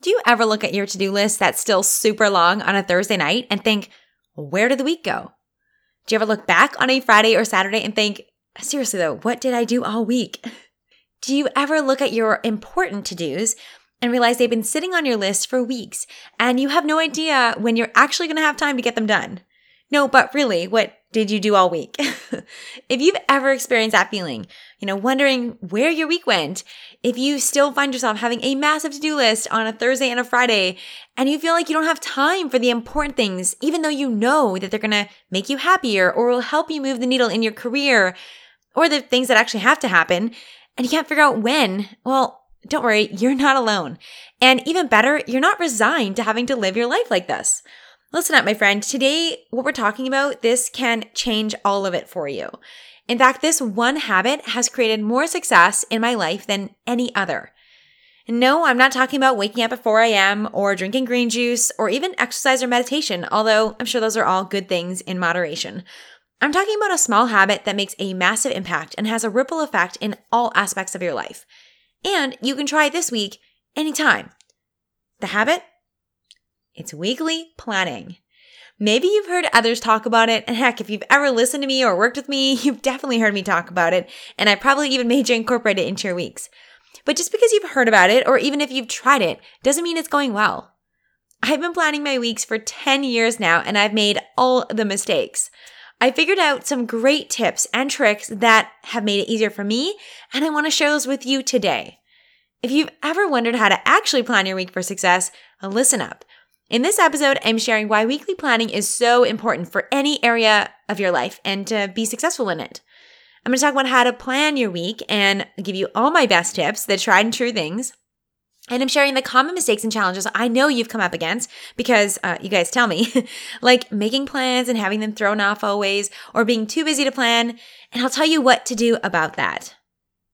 Do you ever look at your to do list that's still super long on a Thursday night and think, where did the week go? Do you ever look back on a Friday or Saturday and think, seriously though, what did I do all week? Do you ever look at your important to dos and realize they've been sitting on your list for weeks and you have no idea when you're actually going to have time to get them done? No, but really, what did you do all week? if you've ever experienced that feeling, you know, wondering where your week went, if you still find yourself having a massive to do list on a Thursday and a Friday, and you feel like you don't have time for the important things, even though you know that they're gonna make you happier or will help you move the needle in your career, or the things that actually have to happen, and you can't figure out when, well, don't worry, you're not alone. And even better, you're not resigned to having to live your life like this. Listen up, my friend. Today, what we're talking about, this can change all of it for you. In fact, this one habit has created more success in my life than any other. No, I'm not talking about waking up at 4 a.m. or drinking green juice or even exercise or meditation, although I'm sure those are all good things in moderation. I'm talking about a small habit that makes a massive impact and has a ripple effect in all aspects of your life. And you can try this week anytime. The habit? It's weekly planning. Maybe you've heard others talk about it, and heck, if you've ever listened to me or worked with me, you've definitely heard me talk about it, and I probably even made you incorporate it into your weeks. But just because you've heard about it, or even if you've tried it, doesn't mean it's going well. I've been planning my weeks for 10 years now, and I've made all the mistakes. I figured out some great tips and tricks that have made it easier for me, and I want to share those with you today. If you've ever wondered how to actually plan your week for success, listen up. In this episode, I'm sharing why weekly planning is so important for any area of your life and to be successful in it. I'm going to talk about how to plan your week and give you all my best tips, the tried and true things. And I'm sharing the common mistakes and challenges I know you've come up against because uh, you guys tell me, like making plans and having them thrown off always, or being too busy to plan. And I'll tell you what to do about that.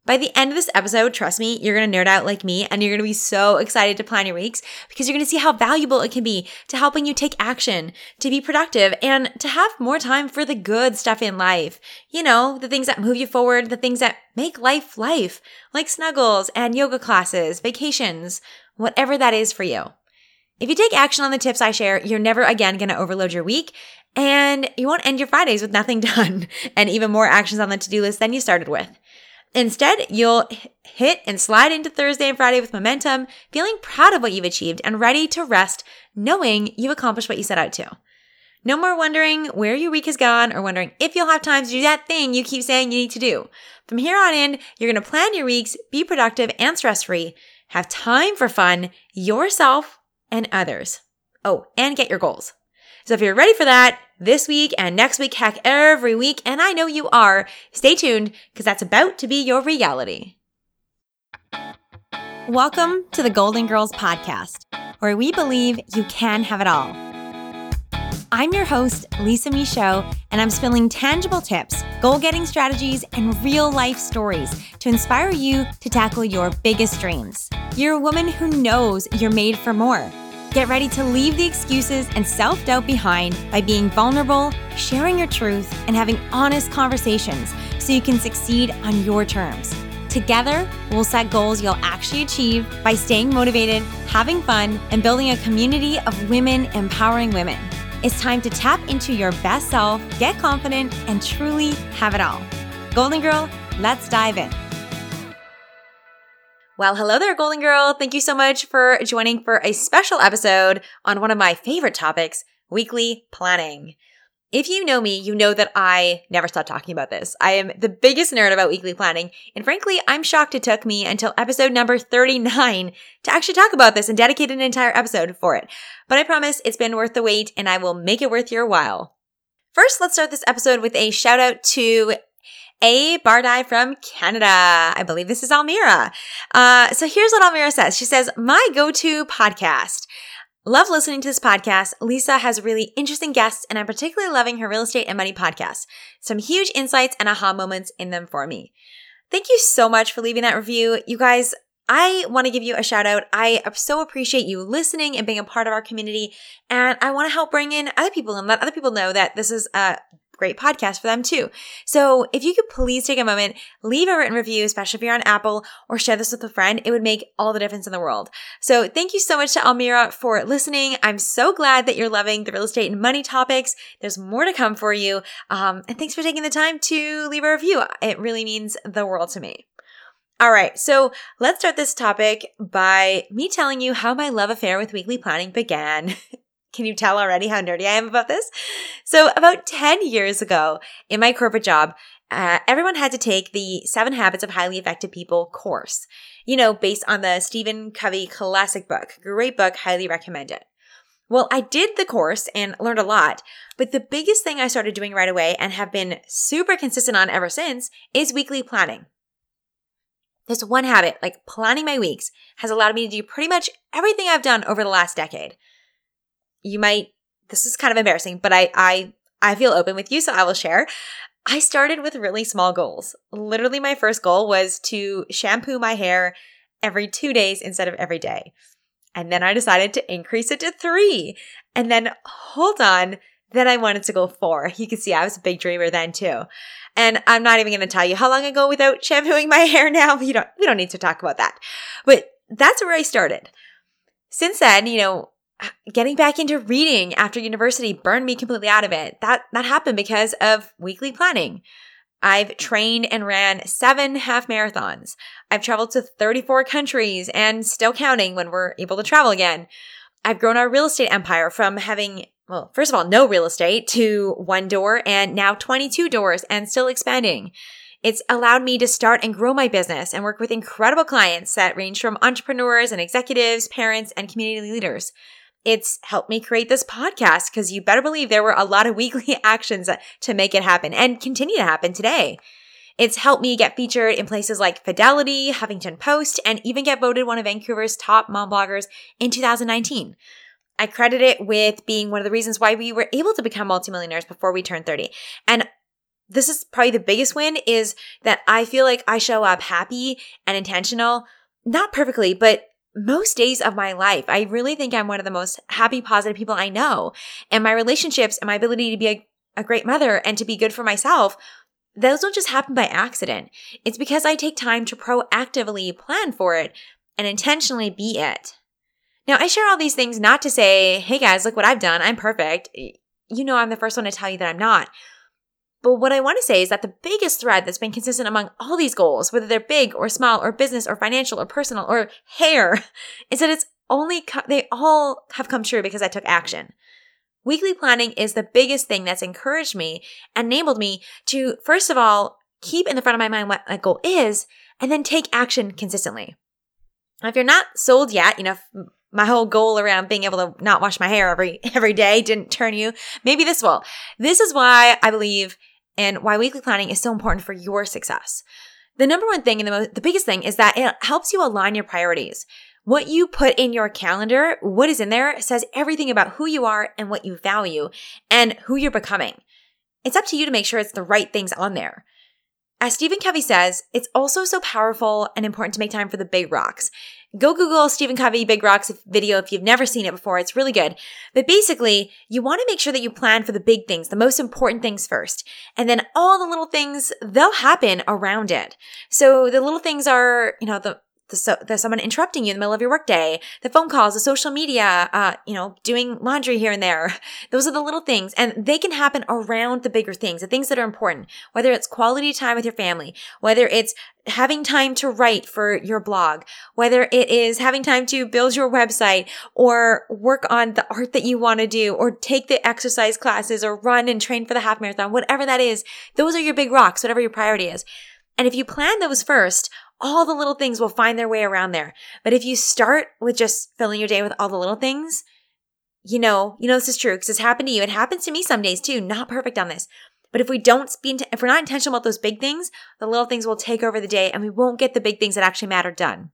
By the end of this episode, trust me, you're to nerd out like me and you're to be so excited to plan your weeks because you're to see how valuable it can be to helping you take action, to be productive, and to have more time for the good stuff in life. You know, the things that move you forward, the things that make life life, like snuggles and yoga classes, vacations, whatever that is for you. If you take action on the tips I share, you're never again to overload your week and you won't end your Fridays with nothing done and even more actions on the to do list than you started with. Instead, you'll hit and slide into Thursday and Friday with momentum, feeling proud of what you've achieved and ready to rest, knowing you've accomplished what you set out to. No more wondering where your week has gone or wondering if you'll have time to do that thing you keep saying you need to do. From here on in, you're going to plan your weeks, be productive and stress free, have time for fun, yourself and others. Oh, and get your goals. So if you're ready for that, this week and next week, heck, every week, and I know you are, stay tuned because that's about to be your reality. Welcome to the Golden Girls Podcast, where we believe you can have it all. I'm your host, Lisa Michaud, and I'm spilling tangible tips, goal getting strategies, and real life stories to inspire you to tackle your biggest dreams. You're a woman who knows you're made for more Get ready to leave the excuses and self doubt behind by being vulnerable, sharing your truth, and having honest conversations so you can succeed on your terms. Together, we'll set goals you'll actually achieve by staying motivated, having fun, and building a community of women empowering women. It's time to tap into your best self, get confident, and truly have it all. Golden Girl, let's dive in. Well, hello there, Golden Girl. Thank you so much for joining for a special episode on one of my favorite topics weekly planning. If you know me, you know that I never stop talking about this. I am the biggest nerd about weekly planning. And frankly, I'm shocked it took me until episode number 39 to actually talk about this and dedicate an entire episode for it. But I promise it's been worth the wait and I will make it worth your while. First, let's start this episode with a shout out to a. Bardai from Canada. I believe this is Almira. Uh, so here's what Almira says. She says, my go-to podcast. Love listening to this podcast. Lisa has really interesting guests, and I'm particularly loving her real estate and money podcast. Some huge insights and aha moments in them for me. Thank you so much for leaving that review. You guys, I want to give you a shout out. I so appreciate you listening and being a part of our community. And I want to help bring in other people and let other people know that this is a great podcast for them too. So if you could please take a moment, leave a written review, especially if you're on Apple, or share this with a friend, it would make all the difference in the world. So thank you so much to Almira for listening. I'm so glad that you're loving the real estate and money topics. There's more to come for you. Um, and thanks for taking the time to leave a review. It really means the world to me. All right, so let's start this topic by me telling you how my love affair with weekly planning began. Can you tell already how nerdy I am about this? So, about 10 years ago in my corporate job, uh, everyone had to take the Seven Habits of Highly Effective People course, you know, based on the Stephen Covey classic book. Great book, highly recommend it. Well, I did the course and learned a lot, but the biggest thing I started doing right away and have been super consistent on ever since is weekly planning. This one habit, like planning my weeks, has allowed me to do pretty much everything I've done over the last decade you might this is kind of embarrassing, but I I I feel open with you, so I will share. I started with really small goals. Literally, my first goal was to shampoo my hair every two days instead of every day. And then I decided to increase it to three. And then, hold on, then I wanted to go four. You can see I was a big dreamer then too. And I'm not even going to tell you how long ago without shampooing my hair now. You don't, we don't need to talk about that. But that's where I started. Since then, you know, getting back into reading after university burned me completely out of it. That that happened because of weekly planning. I've trained and ran seven half marathons. I've traveled to 34 countries and still counting when we're able to travel again. I've grown our real estate empire from having, well, first of all, no real estate to one door and now 22 doors and still expanding. It's allowed me to start and grow my business and work with incredible clients that range from entrepreneurs and executives, parents, and community leaders it's helped me create this podcast because you better believe there were a lot of weekly actions to make it happen and continue to happen today. It's helped me get featured in places like Fidelity, Huffington Post, and even get voted one of Vancouver's top mom bloggers in 2019. I credit it with being one of the reasons why we were able to become multimillionaires before we turned 30. And this is probably the biggest win is that I feel like I show up happy and intentional, not perfectly, but most days of my life. I really think I'm one of the most happy, positive people I know. And my relationships and my ability to be a, a great mother and to be good for myself, those don't just happen by accident. It's because I take time to proactively plan for it and intentionally be it. Now, I share all these things not to say, hey guys, look what I've done. I'm perfect. You know, I'm the first one to tell you that I'm not. But what I want to say is that the biggest thread that's been consistent among all these goals, whether they're big or small or business or financial or personal or hair, is that it's only, co- they all have come true because I took action. Weekly planning is the biggest thing that's encouraged me, enabled me to, first of all, keep in the front of my mind what my goal is, and then take action consistently. Now, if you're not sold yet, you know, my whole goal around being able to not wash my hair every every day didn't turn you, maybe this will. This is why I believe and why weekly planning is so important for your success. The number one thing and the, the biggest thing is that it helps you align your priorities. What you put in your calendar, what is in there, says everything about who you are and what you value and who you're becoming. It's up to you to make sure it's the right things on there. As Stephen Covey says, it's also so powerful and important to make time for the big rocks. Go Google Stephen Covey Big Rocks video if you've never seen it before. It's really good. But basically, you want to make sure that you plan for the big things, the most important things first. And then all the little things, they'll happen around it. So the little things are, you know, the the, so, someone interrupting you in the middle of your workday, the phone calls, the social media, uh, you know, doing laundry here and there. Those are the little things, and they can happen around the bigger things, the things that are important. Whether it's quality time with your family, whether it's having time to write for your blog, whether it is having time to build your website or work on the art that you want to do, or take the exercise classes, or run and train for the half marathon, whatever that is. Those are your big rocks, whatever your priority is. And if you plan those first, all the little things will find their way around there. But if you start with just filling your day with all the little things, you know, you know this is true because it's happened to you. It happens to me some days too. Not perfect on this. But if we don't be, if we're not intentional about those big things, the little things will take over the day and we won't get the big things that actually matter done.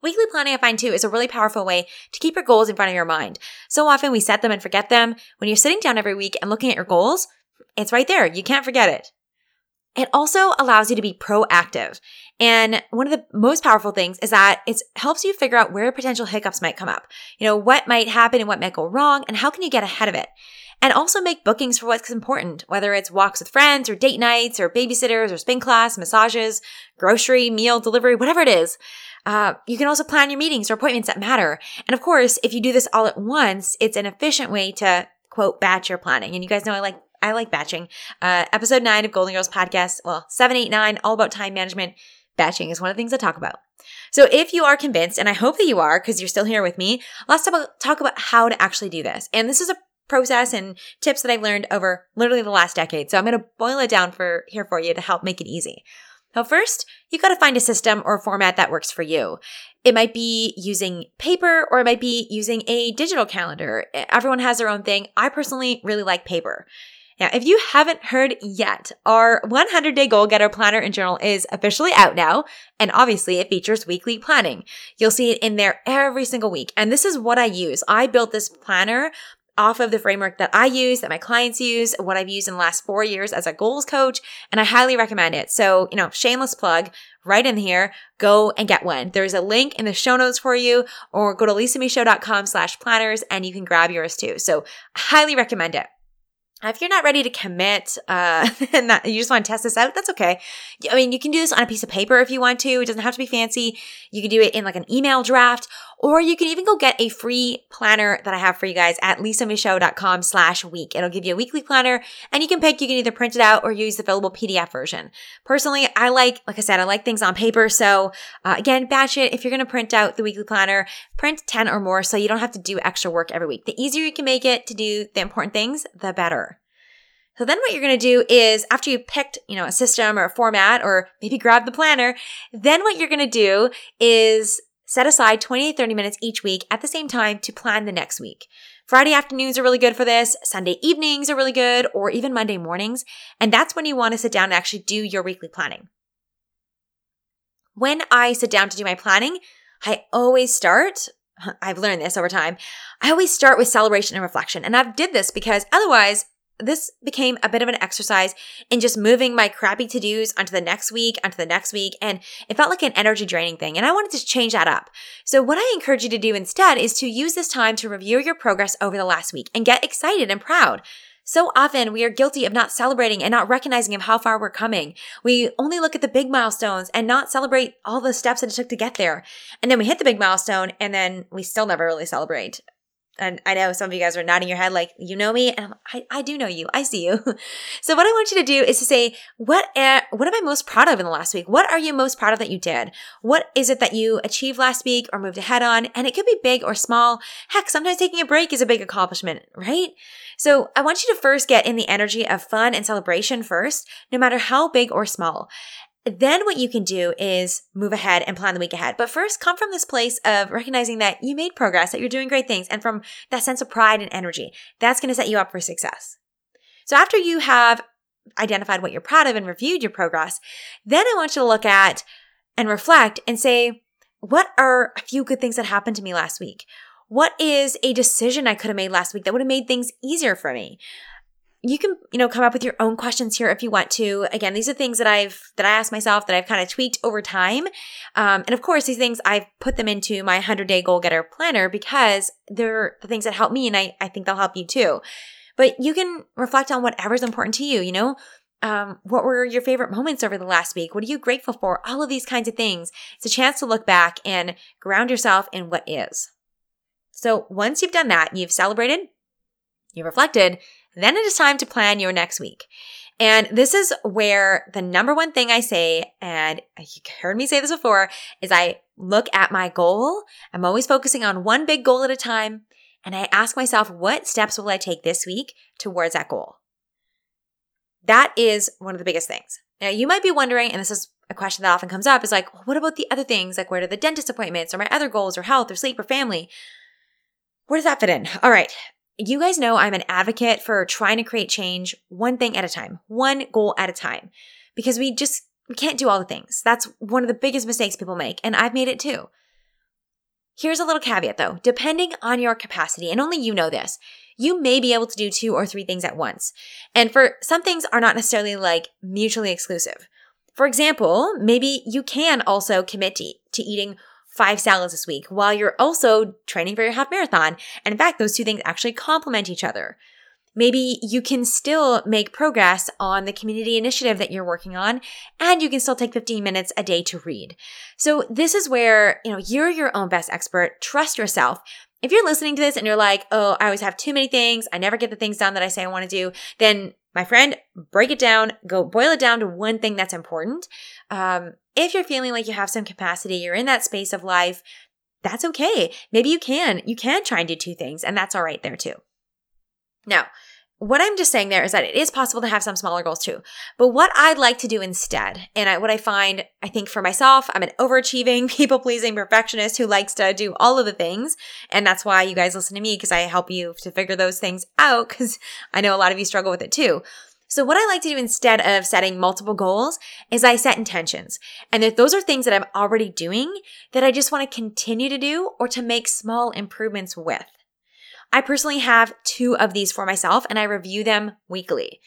Weekly planning, I find too, is a really powerful way to keep your goals in front of your mind. So often we set them and forget them. When you're sitting down every week and looking at your goals, it's right there. You can't forget it. It also allows you to be proactive. And one of the most powerful things is that it helps you figure out where potential hiccups might come up. You know, what might happen and what might go wrong and how can you get ahead of it? And also make bookings for what's important, whether it's walks with friends or date nights or babysitters or spin class, massages, grocery, meal delivery, whatever it is. Uh, you can also plan your meetings or appointments that matter. And of course, if you do this all at once, it's an efficient way to quote batch your planning. And you guys know I like I like batching. Uh, episode nine of Golden Girls podcast, well, seven, eight, nine, all about time management. Batching is one of the things I talk about. So if you are convinced, and I hope that you are because you're still here with me, let's talk about, how to actually do this. And this is a process and tips that I've learned over literally the last decade. So I'm going to boil it down for here for you to help make it easy. So first, you've got to find a system or format that works for you. It might be using paper or it might be using a digital calendar. Everyone has their own thing. I personally really like paper. Now, if you haven't heard yet, our 100 day goal getter planner and journal is officially out now. And obviously it features weekly planning. You'll see it in there every single week. And this is what I use. I built this planner off of the framework that I use, that my clients use, what I've used in the last four years as a goals coach, and I highly recommend it. So, you know, shameless plug right in here, go and get one. There's a link in the show notes for you, or go to lisamichaud.com slash planners and you can grab yours too. So highly recommend it. If you're not ready to commit uh, and that you just want to test this out, that's okay. I mean, you can do this on a piece of paper if you want to. It doesn't have to be fancy. You can do it in like an email draft, or you can even go get a free planner that I have for you guys at lisamichaud.com slash week. It'll give you a weekly planner and you can pick, you can either print it out or use the fillable PDF version. Personally, I like, like I said, I like things on paper. So uh, again, batch it. If you're going to print out the weekly planner, print 10 or more so you don't have to do extra work every week. The easier you can make it to do the important things, the better. So then what you're going to do is after you picked, you know, a system or a format or maybe grab the planner, then what you're going to do is set aside 20 to 30 minutes each week at the same time to plan the next week. Friday afternoons are really good for this. Sunday evenings are really good or even Monday mornings. And that's when you want to sit down and actually do your weekly planning. When I sit down to do my planning, I always start I've learned this over time. I always start with celebration and reflection. And I've did this because otherwise this became a bit of an exercise in just moving my crappy to dos onto the next week, onto the next week. And it felt like an energy draining thing. And I wanted to change that up. So, what I encourage you to do instead is to use this time to review your progress over the last week and get excited and proud. So often we are guilty of not celebrating and not recognizing of how far we're coming. We only look at the big milestones and not celebrate all the steps that it took to get there. And then we hit the big milestone and then we still never really celebrate and I know some of you guys are nodding your head like, you know me. And i I, do know you. I see you. so what I want you to do is to say, what, uh, what am I most proud of in the last week? What are you most proud of that you did? What is it that you achieved last week or moved ahead on? And it could be big or small. Heck, sometimes taking a break is a big accomplishment, right? So I want you to first get in the energy of fun and celebration first, no matter how big or small. Then what you can do is move ahead and plan the week ahead. But first, come from this place of recognizing that you made progress, that you're doing great things, and from that sense of pride and energy. That's going to set you up for success. So after you have identified what you're proud of and reviewed your progress, then I want you to look at and reflect and say, what are a few good things that happened to me last week? What is a decision I could have made last week that would have made things easier for me? You can you know come up with your own questions here if you want to. Again these are things that i've that i asked myself that i've kind of tweaked over time. Um, and of course these things i've put them into my 100 day goal getter planner because they're the things that help me and I, I think they'll help you too. But you can reflect on whatever's important to you you know? Um, what were your favorite moments over the last week? What are you grateful for? All of these kinds of things. It's a chance to look back and ground yourself in what is. So once you've done that you've celebrated you've reflected then it is time to plan your next week. And this is where the number one thing I say, and you heard me say this before, is I look at my goal. I'm always focusing on one big goal at a time. And I ask myself, what steps will I take this week towards that goal? That is one of the biggest things. Now, you might be wondering, and this is a question that often comes up, is like, well, what about the other things? Like, where do the dentist appointments or my other goals or health or sleep or family? Where does that fit in? All right you guys know I'm an advocate for trying to create change one thing at a time, one goal at a time, because we just we can't do all the things. That's one of the biggest mistakes people make, and I've made it too. Here's a little caveat though depending on your capacity, and only you know this, you may be able to do two or three things at once. And for some things are not necessarily like mutually exclusive. For example, maybe you can also commit to, to eating five salads this week while you're also training for your half marathon. And in fact, those two things actually complement each other. maybe you can still make progress on the community initiative that you're working on and you can still take 15 minutes a day to read. So this is where, you know, you're your own best expert. Trust yourself. If you're listening to this and you're like, "Oh, I always have too many things. I never get the things done that I say I want to do." Then my friend, break it down, go boil it down to one thing that's important. Um, if you're feeling like you have some capacity, you're in that space of life, that's okay. Maybe you can. You can try and do two things, and that's all right there too. Now, what I'm just saying there is that it is possible to have some smaller goals too. But what I'd like to do instead, and I, what I find, I think for myself, I'm an overachieving, people pleasing perfectionist who likes to do all of the things. And that's why you guys listen to me because I help you to figure those things out because I know a lot of you struggle with it too. So what I like to do instead of setting multiple goals is I set intentions. And if those are things that I'm already doing that I just want to continue to do or to make small improvements with. I personally have two of these for myself and I review them weekly.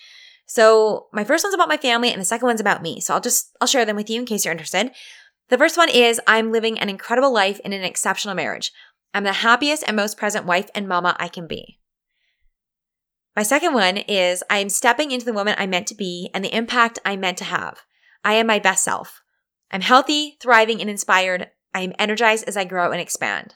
So my first one's about my family and the second one's about me. So I'll just, I'll share them with you in case you're interested. The first one is I'm living an incredible life in an exceptional marriage. I'm the happiest and most present wife and mama I can be. My second one is I am stepping into the woman I meant to be and the impact I meant to have. I am my best self. I'm healthy, thriving, and inspired. I am energized as I grow and expand.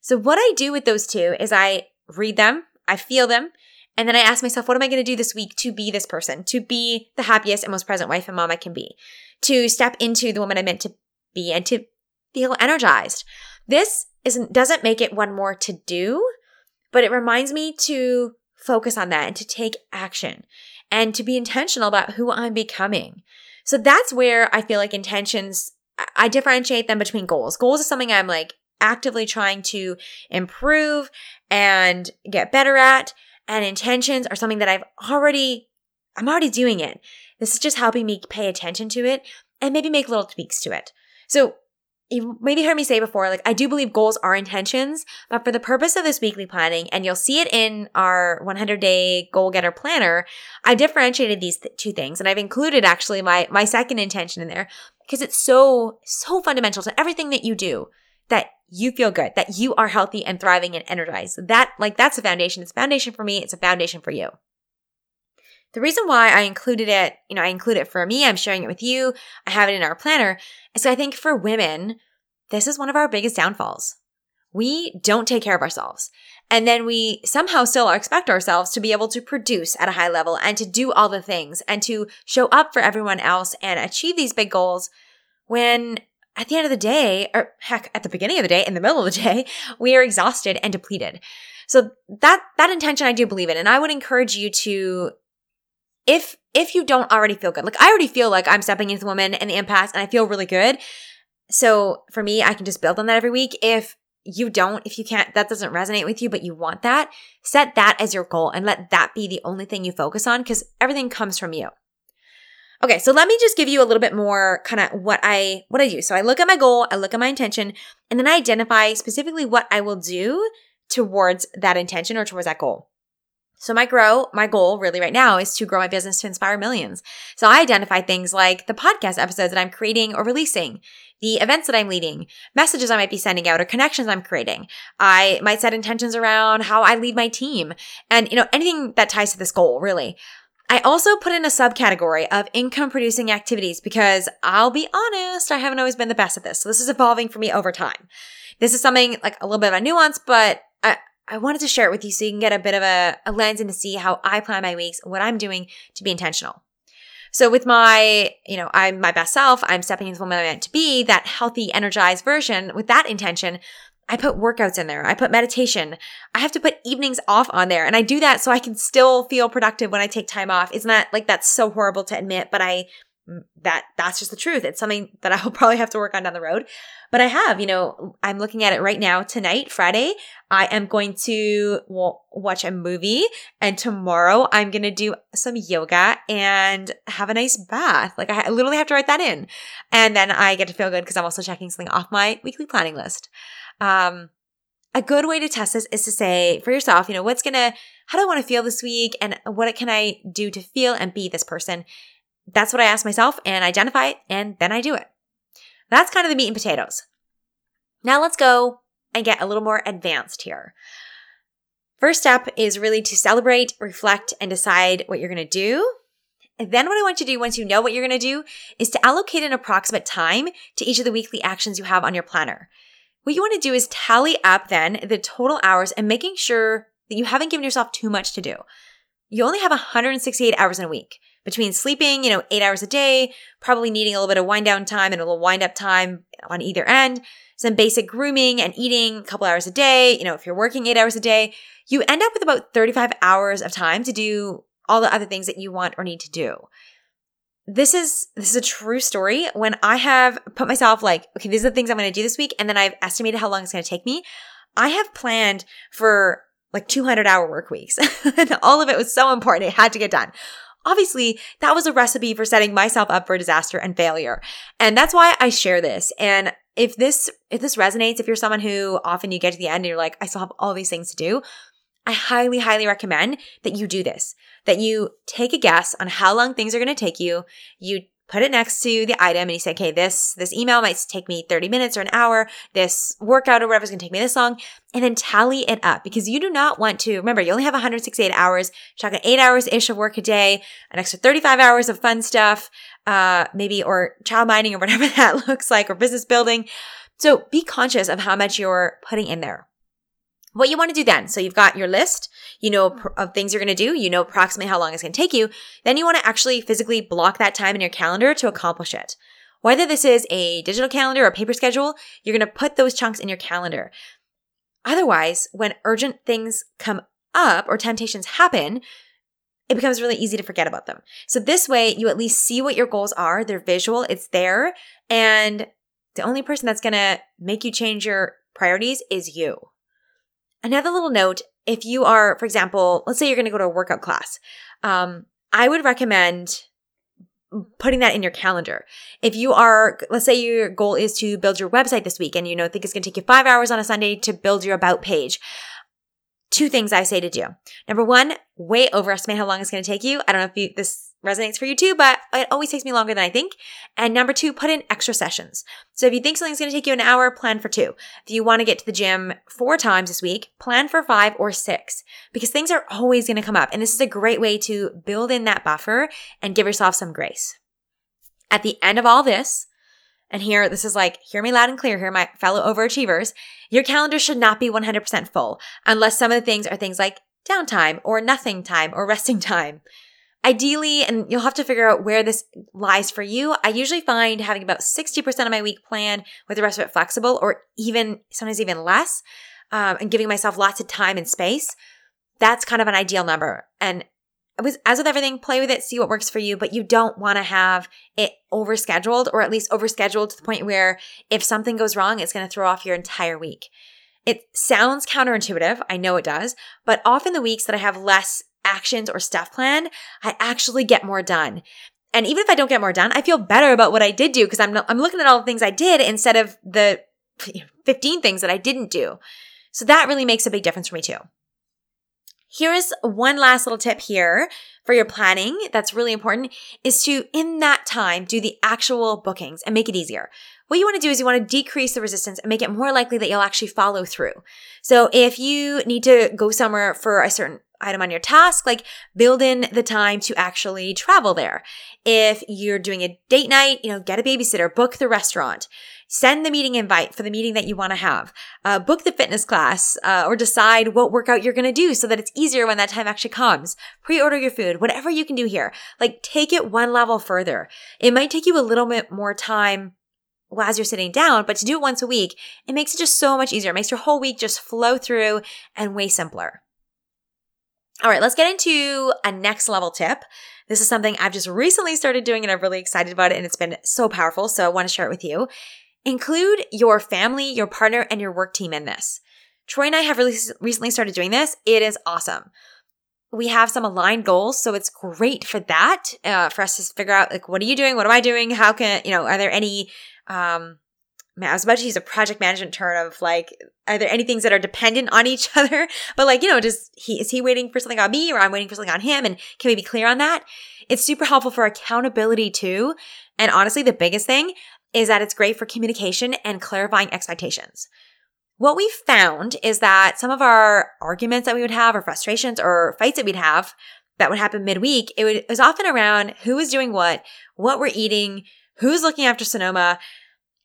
So, what I do with those two is I read them, I feel them, and then I ask myself, what am I going to do this week to be this person, to be the happiest and most present wife and mom I can be, to step into the woman I meant to be and to feel energized. This isn't, doesn't make it one more to do, but it reminds me to focus on that and to take action and to be intentional about who I'm becoming. So that's where I feel like intentions, I differentiate them between goals. Goals is something I'm like actively trying to improve and get better at. And intentions are something that I've already, I'm already doing it. This is just helping me pay attention to it and maybe make little tweaks to it. So you maybe heard me say before, like I do believe goals are intentions, but for the purpose of this weekly planning, and you'll see it in our 100 day goal getter planner, I differentiated these th- two things, and I've included actually my my second intention in there because it's so so fundamental to everything that you do that you feel good, that you are healthy and thriving and energized. That, like, that's a foundation. It's a foundation for me. It's a foundation for you. The reason why I included it, you know, I include it for me, I'm sharing it with you, I have it in our planner, is I think for women, this is one of our biggest downfalls. We don't take care of ourselves. And then we somehow still expect ourselves to be able to produce at a high level and to do all the things and to show up for everyone else and achieve these big goals when at the end of the day, or heck, at the beginning of the day, in the middle of the day, we are exhausted and depleted. So that that intention I do believe in, and I would encourage you to, if if you don't already feel good, like I already feel like I'm stepping into the woman and the impasse, and I feel really good. So for me, I can just build on that every week. If you don't, if you can't, that doesn't resonate with you, but you want that, set that as your goal and let that be the only thing you focus on because everything comes from you. Okay, so let me just give you a little bit more kind of what I what I do. So I look at my goal, I look at my intention, and then I identify specifically what I will do towards that intention or towards that goal. So my grow, my goal really right now is to grow my business to inspire millions. So I identify things like the podcast episodes that I'm creating or releasing, the events that I'm leading, messages I might be sending out or connections I'm creating. I might set intentions around how I lead my team and, you know, anything that ties to this goal, really. I also put in a subcategory of income producing activities because I'll be honest, I haven't always been the best at this. So this is evolving for me over time. This is something like a little bit of a nuance, but I, I wanted to share it with you so you can get a bit of a, a lens and to see how I plan my weeks, what I'm doing to be intentional. So with my, you know, I'm my best self, I'm stepping into the woman I meant to be, that healthy, energized version with that intention. I put workouts in there. I put meditation. I have to put evenings off on there. And I do that so I can still feel productive when I take time off. Isn't that like that's so horrible to admit, but I that that's just the truth. It's something that I'll probably have to work on down the road. But I have, you know, I'm looking at it right now tonight, Friday. I am going to well, watch a movie and tomorrow I'm going to do some yoga and have a nice bath. Like I literally have to write that in. And then I get to feel good because I'm also checking something off my weekly planning list. Um, a good way to test this is to say for yourself, you know, what's gonna, how do I want to feel this week? And what can I do to feel and be this person? That's what I ask myself and identify it, and then I do it. That's kind of the meat and potatoes. Now let's go and get a little more advanced here. First step is really to celebrate, reflect, and decide what you're going to do. And then what I want you to do once you know what you're going to do is to allocate an approximate time to each of the weekly actions you have on your planner. What you want to do is tally up then the total hours and making sure that you haven't given yourself too much to do. You only have 168 hours in a week between sleeping, you know, eight hours a day, probably needing a little bit of wind down time and a little wind up time on either end, some basic grooming and eating a couple hours a day. You know, if you're working eight hours a day, you end up with about 35 hours of time to do all the other things that you want or need to do. This is this is a true story. When I have put myself like, okay, these are the things I'm going to do this week, and then I've estimated how long it's going to take me. I have planned for like 200 hour work weeks, all of it was so important; it had to get done. Obviously, that was a recipe for setting myself up for disaster and failure, and that's why I share this. And if this if this resonates, if you're someone who often you get to the end and you're like, I still have all these things to do, I highly, highly recommend that you do this, that you take a guess on how long things are going to take you. You put it next to the item and you say, okay, this, this email might take me 30 minutes or an hour. This workout or whatever is going to take me this long and then tally it up because you do not want to, remember, you only have 168 hours, you're talking eight hours ish of work a day, an extra 35 hours of fun stuff, uh, maybe, or child minding or whatever that looks like or business building. So be conscious of how much you're putting in there what you want to do then. So you've got your list, you know, mm-hmm. of things you're going to do, you know approximately how long it's going to take you. Then you want to actually physically block that time in your calendar to accomplish it. Whether this is a digital calendar or paper schedule, you're going to put those chunks in your calendar. Otherwise, when urgent things come up or temptations happen, it becomes really easy to forget about them. So this way, you at least see what your goals are. They're visual, it's there. And the only person that's going to make you change your priorities is you. Another little note if you are, for example, let's say you're going to go to a workout class, um, I would recommend putting that in your calendar. If you are, let's say your goal is to build your website this week and you know, think it's going to take you five hours on a Sunday to build your about page two things I say to do. Number one, way overestimate how long it's going to take you. I don't know if you, this resonates for you too, but it always takes me longer than I think. And number two, put in extra sessions. So if you think something's going to take you an hour, plan for two. If you want to get to the gym four times this week, plan for five or six because things are always going to come up. And this is a great way to build in that buffer and give yourself some grace. At the end of all this, and here, this is like, hear me loud and clear here, my fellow overachievers. Your calendar should not be 100% full unless some of the things are things like downtime or nothing time or resting time. Ideally, and you'll have to figure out where this lies for you, I usually find having about 60% of my week planned with the rest of it flexible or even sometimes even less, um, and giving myself lots of time and space. That's kind of an ideal number. And as with everything, play with it, see what works for you, but you don't want to have it overscheduled or at least overscheduled to the point where if something goes wrong, it's going to throw off your entire week. It sounds counterintuitive. I know it does, but often the weeks that I have less actions or stuff planned, I actually get more done. And even if I don't get more done, I feel better about what I did do because I'm, I'm looking at all the things I did instead of the 15 things that I didn't do. So that really makes a big difference for me too. Here's one last little tip here for your planning that's really important is to, in that time, do the actual bookings and make it easier. What you want to do is you want to decrease the resistance and make it more likely that you'll actually follow through. So if you need to go somewhere for a certain item on your task, like build in the time to actually travel there. If you're doing a date night, you know, get a babysitter, book the restaurant, send the meeting invite for the meeting that you want to have, uh, book the fitness class, uh, or decide what workout you're going to do so that it's easier when that time actually comes. Pre-order your food, whatever you can do here. Like take it one level further. It might take you a little bit more time as you're sitting down, but to do it once a week, it makes it just so much easier. It makes your whole week just flow through and way simpler. All right, let's get into a next level tip. This is something I've just recently started doing and I'm really excited about it and it's been so powerful. So I want to share it with you. Include your family, your partner, and your work team in this. Troy and I have recently started doing this. It is awesome. We have some aligned goals, so it's great for that, uh, for us to figure out like, what are you doing? What am I doing? How can, you know, are there any um, I was about to use a project management term of like, are there any things that are dependent on each other? But like, you know, just he is he waiting for something on me or I'm waiting for something on him? And can we be clear on that? It's super helpful for accountability too. And honestly, the biggest thing is that it's great for communication and clarifying expectations. what we found is that some of our arguments that we would have or frustrations or fights that we'd have that would happen midweek, it, would, it was often around who was doing what, what we're eating, who's looking after Sonoma.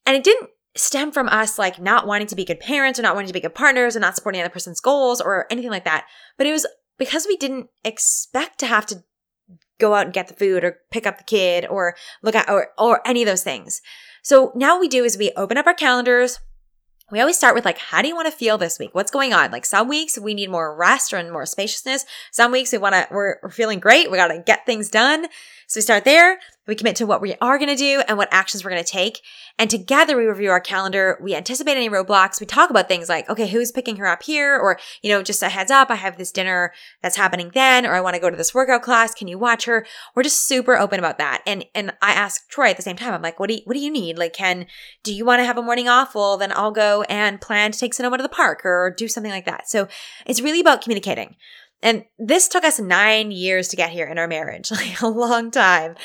And it didn't stem from us like not wanting to be good parents or not wanting to be good partners or not supporting the other person's goals or anything like that. But it was because we didn't expect to have to go out and get the food or pick up the kid or look at or, or any of those things. So now we do is we open up our calendars, we always start with like, how do you want to feel this week? What's going on? Like some weeks we need more rest or more spaciousness. Some weeks we want to, we're, we're feeling great. We got to get things done. So we start there. We commit to what we are going to do and what actions we're going to take. And together we review our calendar. We anticipate any roadblocks. We talk about things like, okay, who's picking her up here? Or, you know, just a heads up. I have this dinner that's happening then, or I want to go to this workout class. Can you watch her? We're just super open about that. And, and I ask Troy at the same time, I'm like, what do you, what do you need? Like, can, do you want to have a morning off? Well, then I'll go and plan to take Sonoma to the park or do something like that. So it's really about communicating. And this took us nine years to get here in our marriage, like a long time.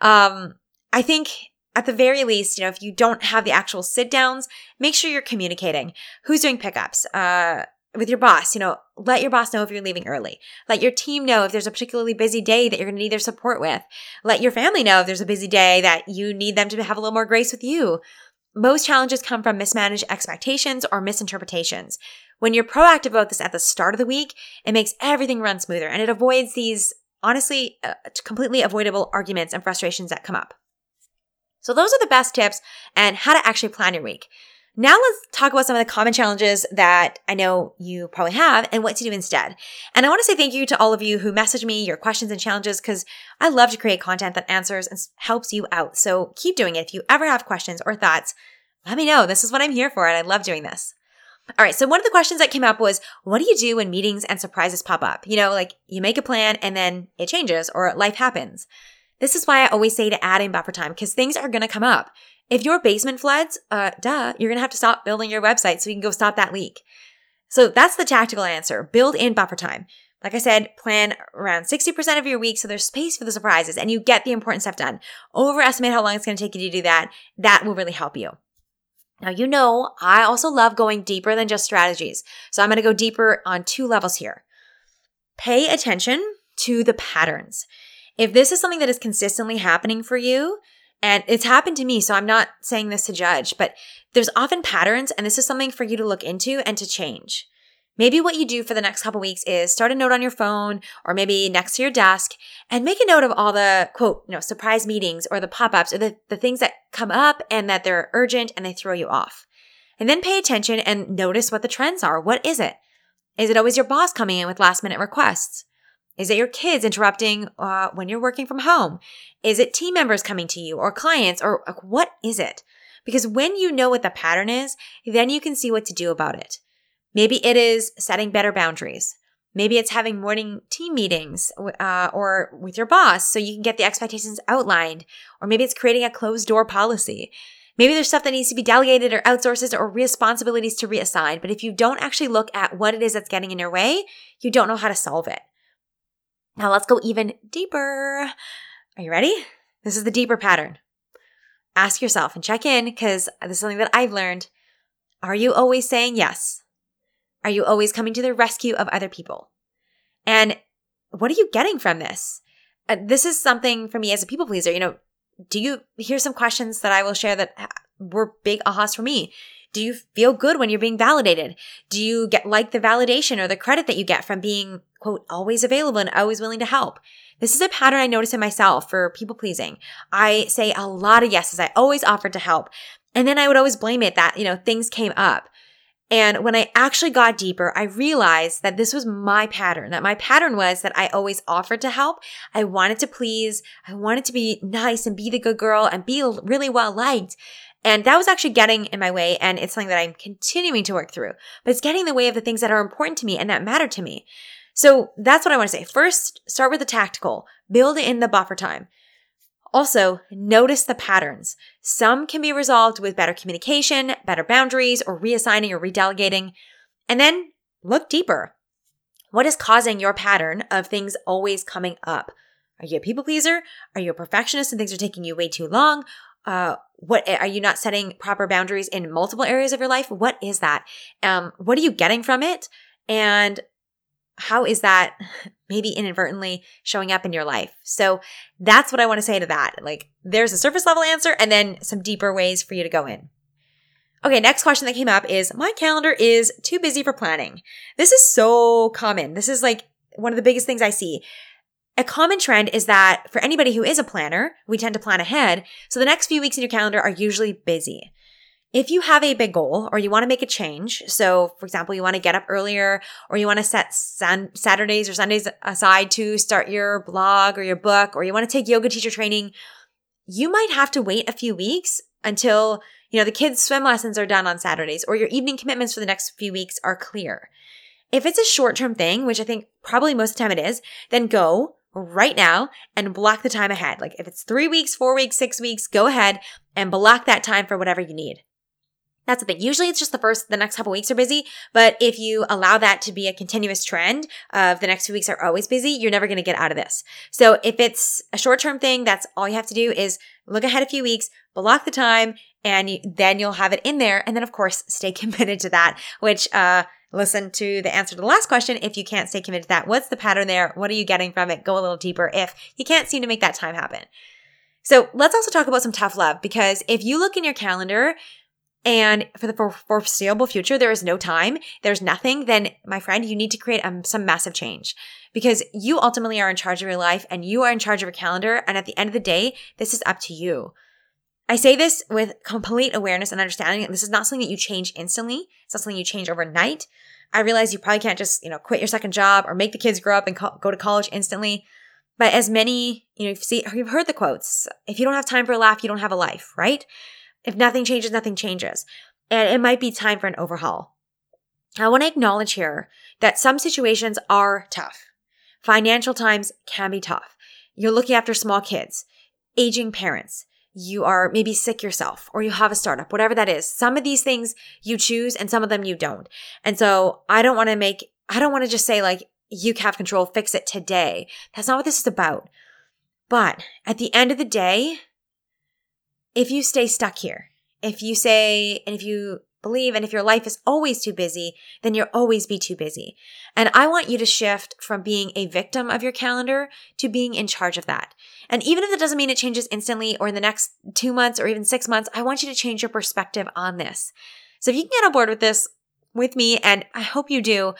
Um, I think at the very least, you know, if you don't have the actual sit downs, make sure you're communicating. Who's doing pickups? Uh, with your boss, you know, let your boss know if you're leaving early. Let your team know if there's a particularly busy day that you're going to need their support with. Let your family know if there's a busy day that you need them to have a little more grace with you. Most challenges come from mismanaged expectations or misinterpretations. When you're proactive about this at the start of the week, it makes everything run smoother and it avoids these honestly uh, completely avoidable arguments and frustrations that come up. So those are the best tips and how to actually plan your week. Now let's talk about some of the common challenges that I know you probably have and what to do instead. And I want to say thank you to all of you who message me your questions and challenges because I love to create content that answers and helps you out. So keep doing it. If you ever have questions or thoughts, let me know. This is what I'm here for and I love doing this. All right. So one of the questions that came up was, what do you do when meetings and surprises pop up? You know, like you make a plan and then it changes or life happens. This is why I always say to add in buffer time because things are going to come up. If your basement floods, uh, duh, you're going to have to stop building your website so you can go stop that leak. So that's the tactical answer. Build in buffer time. Like I said, plan around 60% of your week so there's space for the surprises and you get the important stuff done. Overestimate how long it's going to take you to do that. That will really help you. Now, you know, I also love going deeper than just strategies. So I'm going to go deeper on two levels here. Pay attention to the patterns. If this is something that is consistently happening for you, and it's happened to me, so I'm not saying this to judge, but there's often patterns, and this is something for you to look into and to change. Maybe what you do for the next couple weeks is start a note on your phone or maybe next to your desk and make a note of all the quote, you know, surprise meetings or the pop-ups or the, the things that come up and that they're urgent and they throw you off. And then pay attention and notice what the trends are. What is it? Is it always your boss coming in with last minute requests? Is it your kids interrupting uh, when you're working from home? Is it team members coming to you or clients or what is it? Because when you know what the pattern is, then you can see what to do about it. Maybe it is setting better boundaries. Maybe it's having morning team meetings uh, or with your boss so you can get the expectations outlined. Or maybe it's creating a closed door policy. Maybe there's stuff that needs to be delegated or outsourced or responsibilities to reassign. But if you don't actually look at what it is that's getting in your way, you don't know how to solve it. Now let's go even deeper. Are you ready? This is the deeper pattern. Ask yourself and check in because this is something that I've learned. Are you always saying yes? Are you always coming to the rescue of other people? And what are you getting from this? Uh, this is something for me as a people pleaser. You know, do you hear some questions that I will share that were big ahas for me? Do you feel good when you're being validated? Do you get like the validation or the credit that you get from being, quote, always available and always willing to help? This is a pattern I notice in myself for people pleasing. I say a lot of yeses. I always offered to help. And then I would always blame it that, you know, things came up. And when I actually got deeper, I realized that this was my pattern, that my pattern was that I always offered to help. I wanted to please. I wanted to be nice and be the good girl and be really well liked. And that was actually getting in my way. And it's something that I'm continuing to work through, but it's getting in the way of the things that are important to me and that matter to me. So that's what I want to say. First, start with the tactical, build in the buffer time. Also, notice the patterns. Some can be resolved with better communication, better boundaries, or reassigning or redelegating. And then look deeper. What is causing your pattern of things always coming up? Are you a people pleaser? Are you a perfectionist and things are taking you way too long? Uh, what are you not setting proper boundaries in multiple areas of your life? What is that? Um, what are you getting from it? And how is that maybe inadvertently showing up in your life? So that's what I want to say to that. Like there's a surface level answer and then some deeper ways for you to go in. Okay, next question that came up is my calendar is too busy for planning. This is so common. This is like one of the biggest things I see. A common trend is that for anybody who is a planner, we tend to plan ahead. So the next few weeks in your calendar are usually busy. If you have a big goal or you want to make a change, so for example, you want to get up earlier or you want to set sun- Saturdays or Sundays aside to start your blog or your book or you want to take yoga teacher training, you might have to wait a few weeks until, you know, the kids' swim lessons are done on Saturdays or your evening commitments for the next few weeks are clear. If it's a short term thing, which I think probably most of the time it is, then go right now and block the time ahead. Like if it's three weeks, four weeks, six weeks, go ahead and block that time for whatever you need. That's the thing. Usually it's just the first, the next couple weeks are busy. But if you allow that to be a continuous trend of the next few weeks are always busy, you're never going to get out of this. So if it's a short term thing, that's all you have to do is look ahead a few weeks, block the time, and you, then you'll have it in there. And then of course, stay committed to that, which, uh, listen to the answer to the last question. If you can't stay committed to that, what's the pattern there? What are you getting from it? Go a little deeper if you can't seem to make that time happen. So let's also talk about some tough love because if you look in your calendar and for the foreseeable future, there is no time, there's nothing, then my friend, you need to create um, some massive change because you ultimately are in charge of your life and you are in charge of your calendar. And at the end of the day, this is up to you. I say this with complete awareness and understanding. This is not something that you change instantly. It's not something you change overnight. I realize you probably can't just, you know, quit your second job or make the kids grow up and co- go to college instantly. But as many, you know, you've, see, you've heard the quotes. If you don't have time for a laugh, you don't have a life, right? If nothing changes, nothing changes. And it might be time for an overhaul. I want to acknowledge here that some situations are tough. Financial times can be tough. You're looking after small kids, aging parents. You are maybe sick yourself or you have a startup, whatever that is. Some of these things you choose and some of them you don't. And so I don't want to make, I don't want to just say like, you have control, fix it today. That's not what this is about. But at the end of the day, if you stay stuck here, if you say, and if you believe, and if your life is always too busy, then you'll always be too busy. And I want you to shift from being a victim of your calendar to being in charge of that. And even if it doesn't mean it changes instantly or in the next two months or even six months, I want you to change your perspective on this. So if you can get on board with this with me, and I hope you do,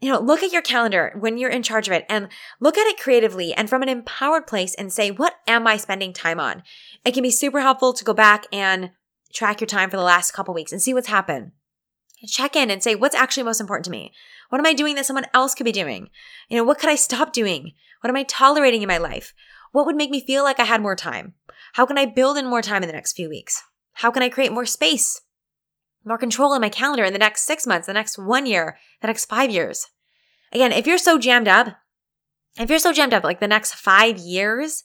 you know, look at your calendar when you're in charge of it and look at it creatively and from an empowered place and say, what am I spending time on? It can be super helpful to go back and track your time for the last couple weeks and see what's happened. Check in and say, what's actually most important to me? What am I doing that someone else could be doing? You know, what could I stop doing? What am I tolerating in my life? What would make me feel like I had more time? How can I build in more time in the next few weeks? How can I create more space more control in my calendar in the next six months, the next one year, the next five years. Again, if you're so jammed up, if you're so jammed up like the next five years,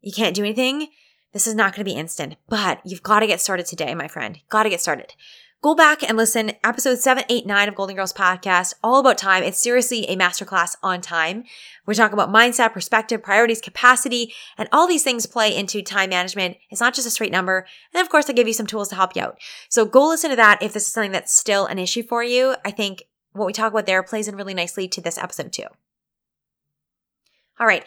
you can't do anything, this is not going to be instant, but you've got to get started today, my friend. Got to get started. Go back and listen episode 789 of golden girls podcast all about time. It's seriously a masterclass on time. We talk about mindset perspective priorities capacity and all these things play into time management. It's not just a straight number and of course i give you some tools to help you out. So go listen to that if this is something that's still an issue for you. I think what we talk about there plays in really nicely to this episode too. All right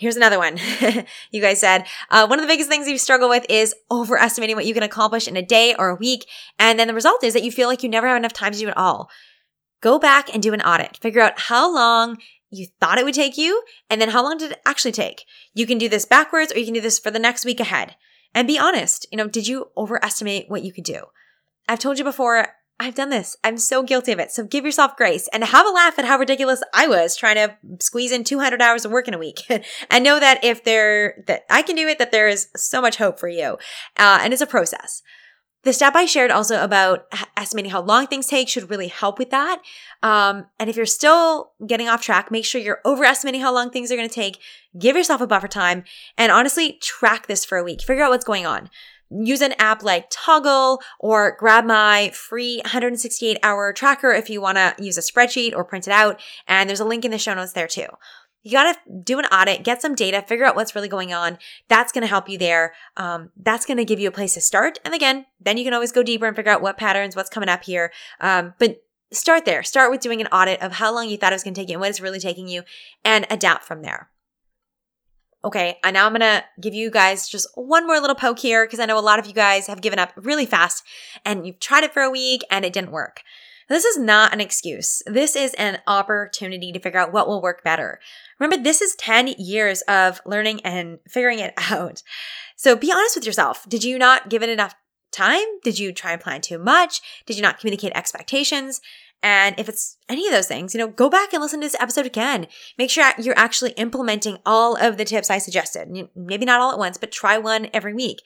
Here's another one. you guys said uh, one of the biggest things you struggle with is overestimating what you can accomplish in a day or a week. And then the result is that you feel like you never have enough time to do it all. Go back and do an audit. Figure out how long you thought it would take you and then how long did it actually take. You can do this backwards or you can do this for the next week ahead. And be honest. You know, did you overestimate what you could do? I've told you before, I've done this. I'm so guilty of it. So give yourself grace and have a laugh at how ridiculous I was trying to squeeze in 200 hours of work in a week. and know that if there, that I can do it, that there is so much hope for you. Uh, and it's a process. The step I shared also about estimating how long things take should really help with that. Um, and if you're still getting off track, make sure you're overestimating how long things are going to take. Give yourself a buffer time and honestly track this for a week. Figure out what's going on use an app like Toggl or grab my free 168 hour tracker if you want to use a spreadsheet or print it out. And there's a link in the show notes there too. You got to do an audit, get some data, figure out what's really going on. That's going to help you there. Um, that's going to give you a place to start. And again, then you can always go deeper and figure out what patterns, what's coming up here. Um, but start there. Start with doing an audit of how long you thought it was going to take you and what it's really taking you and adapt from there. Okay, and now I'm gonna give you guys just one more little poke here because I know a lot of you guys have given up really fast and you've tried it for a week and it didn't work. This is not an excuse. This is an opportunity to figure out what will work better. Remember, this is 10 years of learning and figuring it out. So be honest with yourself. Did you not give it enough time? Did you try and plan too much? Did you not communicate expectations? And if it's any of those things, you know, go back and listen to this episode again. Make sure you're actually implementing all of the tips I suggested. Maybe not all at once, but try one every week.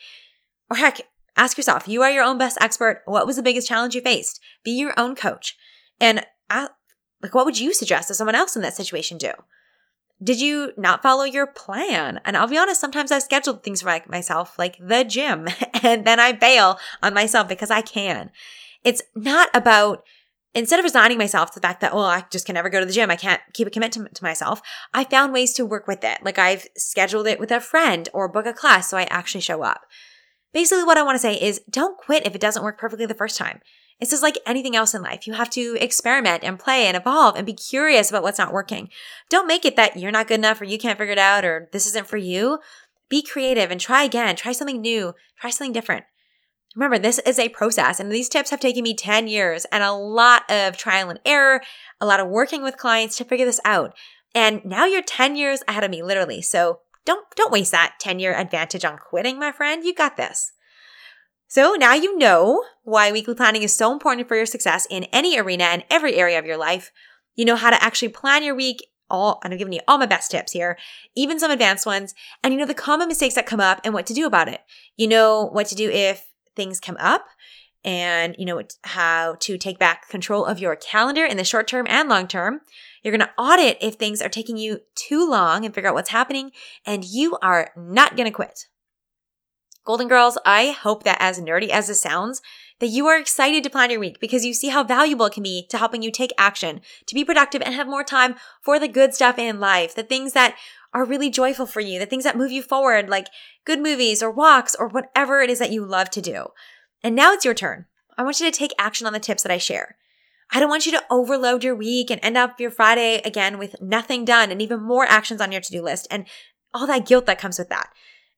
Or heck, ask yourself, you are your own best expert. What was the biggest challenge you faced? Be your own coach. And like, what would you suggest that someone else in that situation do? Did you not follow your plan? And I'll be honest, sometimes I've scheduled things for myself, like the gym, and then I bail on myself because I can. It's not about instead of resigning myself to the fact that, oh, I just can never go to the gym, I can't keep a commitment to myself, I found ways to work with it. Like I've scheduled it with a friend or book a class so I actually show up. Basically, what I want to say is don't quit if it doesn't work perfectly the first time. It's just like anything else in life. You have to experiment and play and evolve and be curious about what's not working. Don't make it that you're not good enough or you can't figure it out or this isn't for you. Be creative and try again. Try something new. Try something different. Remember, this is a process, and these tips have taken me 10 years and a lot of trial and error, a lot of working with clients to figure this out. And now you're 10 years ahead of me, literally. So don't, don't waste that 10 year advantage on quitting, my friend. You got this. So now you know why weekly planning is so important for your success in any arena and every area of your life. You know how to actually plan your week. All, and I'm giving you all my best tips here, even some advanced ones. And you know the common mistakes that come up and what to do about it. You know what to do if things come up and you know how to take back control of your calendar in the short term and long term. You're going to audit if things are taking you too long and figure out what's happening and you are not going to quit. Golden Girls, I hope that as nerdy as this sounds, that you are excited to plan your week because you see how valuable it can be to helping you take action, to be productive and have more time for the good stuff in life, the things that are really joyful for you, the things that move you forward, like good movies or walks or whatever it is that you love to do. And now it's your turn. I want you to take action on the tips that I share. I don't want you to overload your week and end up your Friday again with nothing done and even more actions on your to do list and all that guilt that comes with that.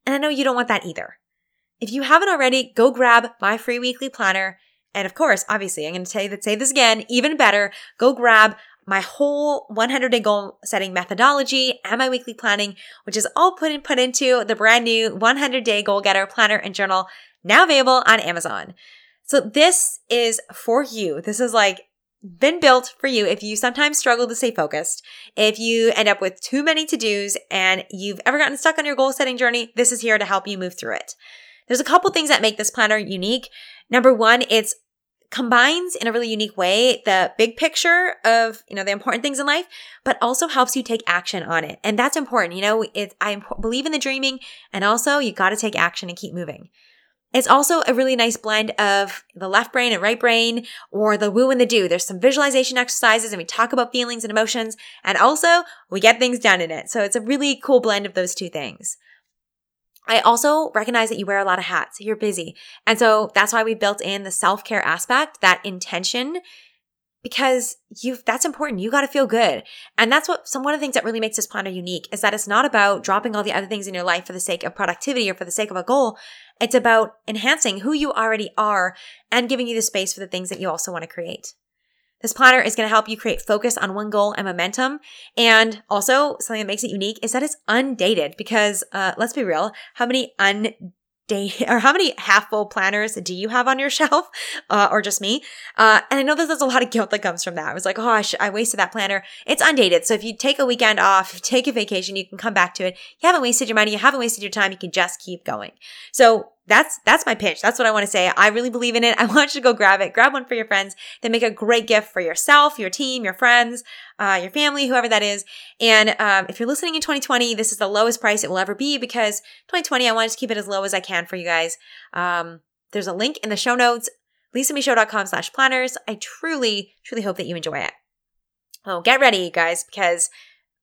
And I know you don't want that either. If you haven't already, go grab my free weekly planner. And of course, obviously, I'm going to say that say this again, even better, go grab my whole 100 day goal setting methodology and my weekly planning, which is all put in, put into the brand new 100 day goal getter planner and journal now available on Amazon. So this is for you. This is like been built for you if you sometimes struggle to stay focused, if you end up with too many to dos and you've ever gotten stuck on your goal setting journey, this is here to help you move through it. There's a couple things that make this planner unique. Number one, it's combines in a really unique way the big picture of you know the important things in life but also helps you take action on it and that's important you know it, i believe in the dreaming and also you got to take action and keep moving it's also a really nice blend of the left brain and right brain or the woo and the do. There's some visualization exercises and we talk about feelings and emotions and also we get things done in it. So it's a really cool blend of those two things. I also recognize that you wear a lot of hats. You're busy. And so that's why we built in the self-care aspect, that intention because you that's important. You got to feel good. And that's what some one of the things that really makes this planner unique is that it's not about dropping all the other things in your life for the sake of productivity or for the sake of a goal. It's about enhancing who you already are and giving you the space for the things that you also want to create. This planner is going to help you create focus on one goal and momentum. And also, something that makes it unique is that it's undated because, uh, let's be real, how many undated or how many half full planners do you have on your shelf uh, or just me? Uh, and i know there's a lot of guilt that comes from that. I was like oh I, I wasted that planner. It's undated. So if you take a weekend off take a vacation you can come back to it. You haven't wasted your money. You haven't wasted your time. You can just keep going. So that's that's my pitch. That's what I want to say. I really believe in it. I want you to go grab it. Grab one for your friends. Then make a great gift for yourself, your team, your friends, uh, your family, whoever that is. And um, if you're listening in 2020, this is the lowest price it will ever be because 2020, I wanted to keep it as low as I can for you guys. Um, there's a link in the show notes, lisamichaud.com slash planners. I truly, truly hope that you enjoy it. Oh, get ready, guys, because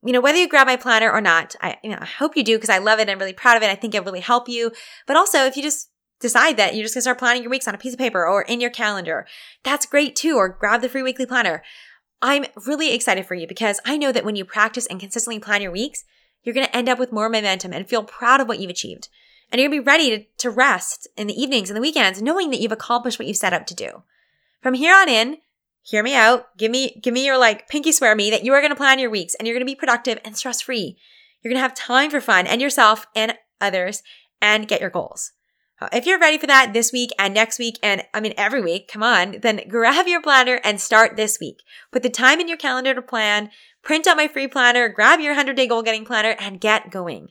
you know, whether you grab my planner or not, I, you know, I hope you do because I love it I'm really proud of it. I think it'll really help you. But also, if you just decide that you're just gonna start planning your weeks on a piece of paper or in your calendar, that's great too. Or grab the free weekly planner. I'm really excited for you because I know that when you practice and consistently plan your weeks, you're gonna end up with more momentum and feel proud of what you've achieved. And you're gonna be ready to, to rest in the evenings and the weekends, knowing that you've accomplished what you've set out to do. From here on in, hear me out. Give me, give me your like pinky swear me that you are going to plan your weeks and you're going to be productive and stress free. You're going to have time for fun and yourself and others and get your goals. Uh, if you're ready for that this week and next week, and I mean every week, come on, then grab your planner and start this week. Put the time in your calendar to plan, print out my free planner, grab your 100 day goal getting planner, and get going.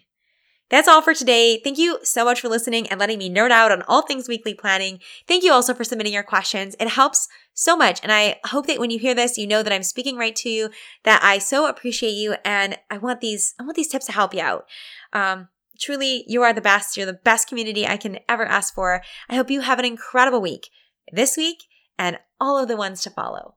That's all for today. Thank you so much for listening and letting me nerd out on all things weekly planning. Thank you also for submitting your questions. It helps so much. And I hope that when you hear this, you know that I'm speaking right to you, that I so appreciate you. And I want these, I want these tips to help you out. Um, truly, you are the best. You're the best community I can ever ask for. I hope you have an incredible week this week and all of the ones to follow.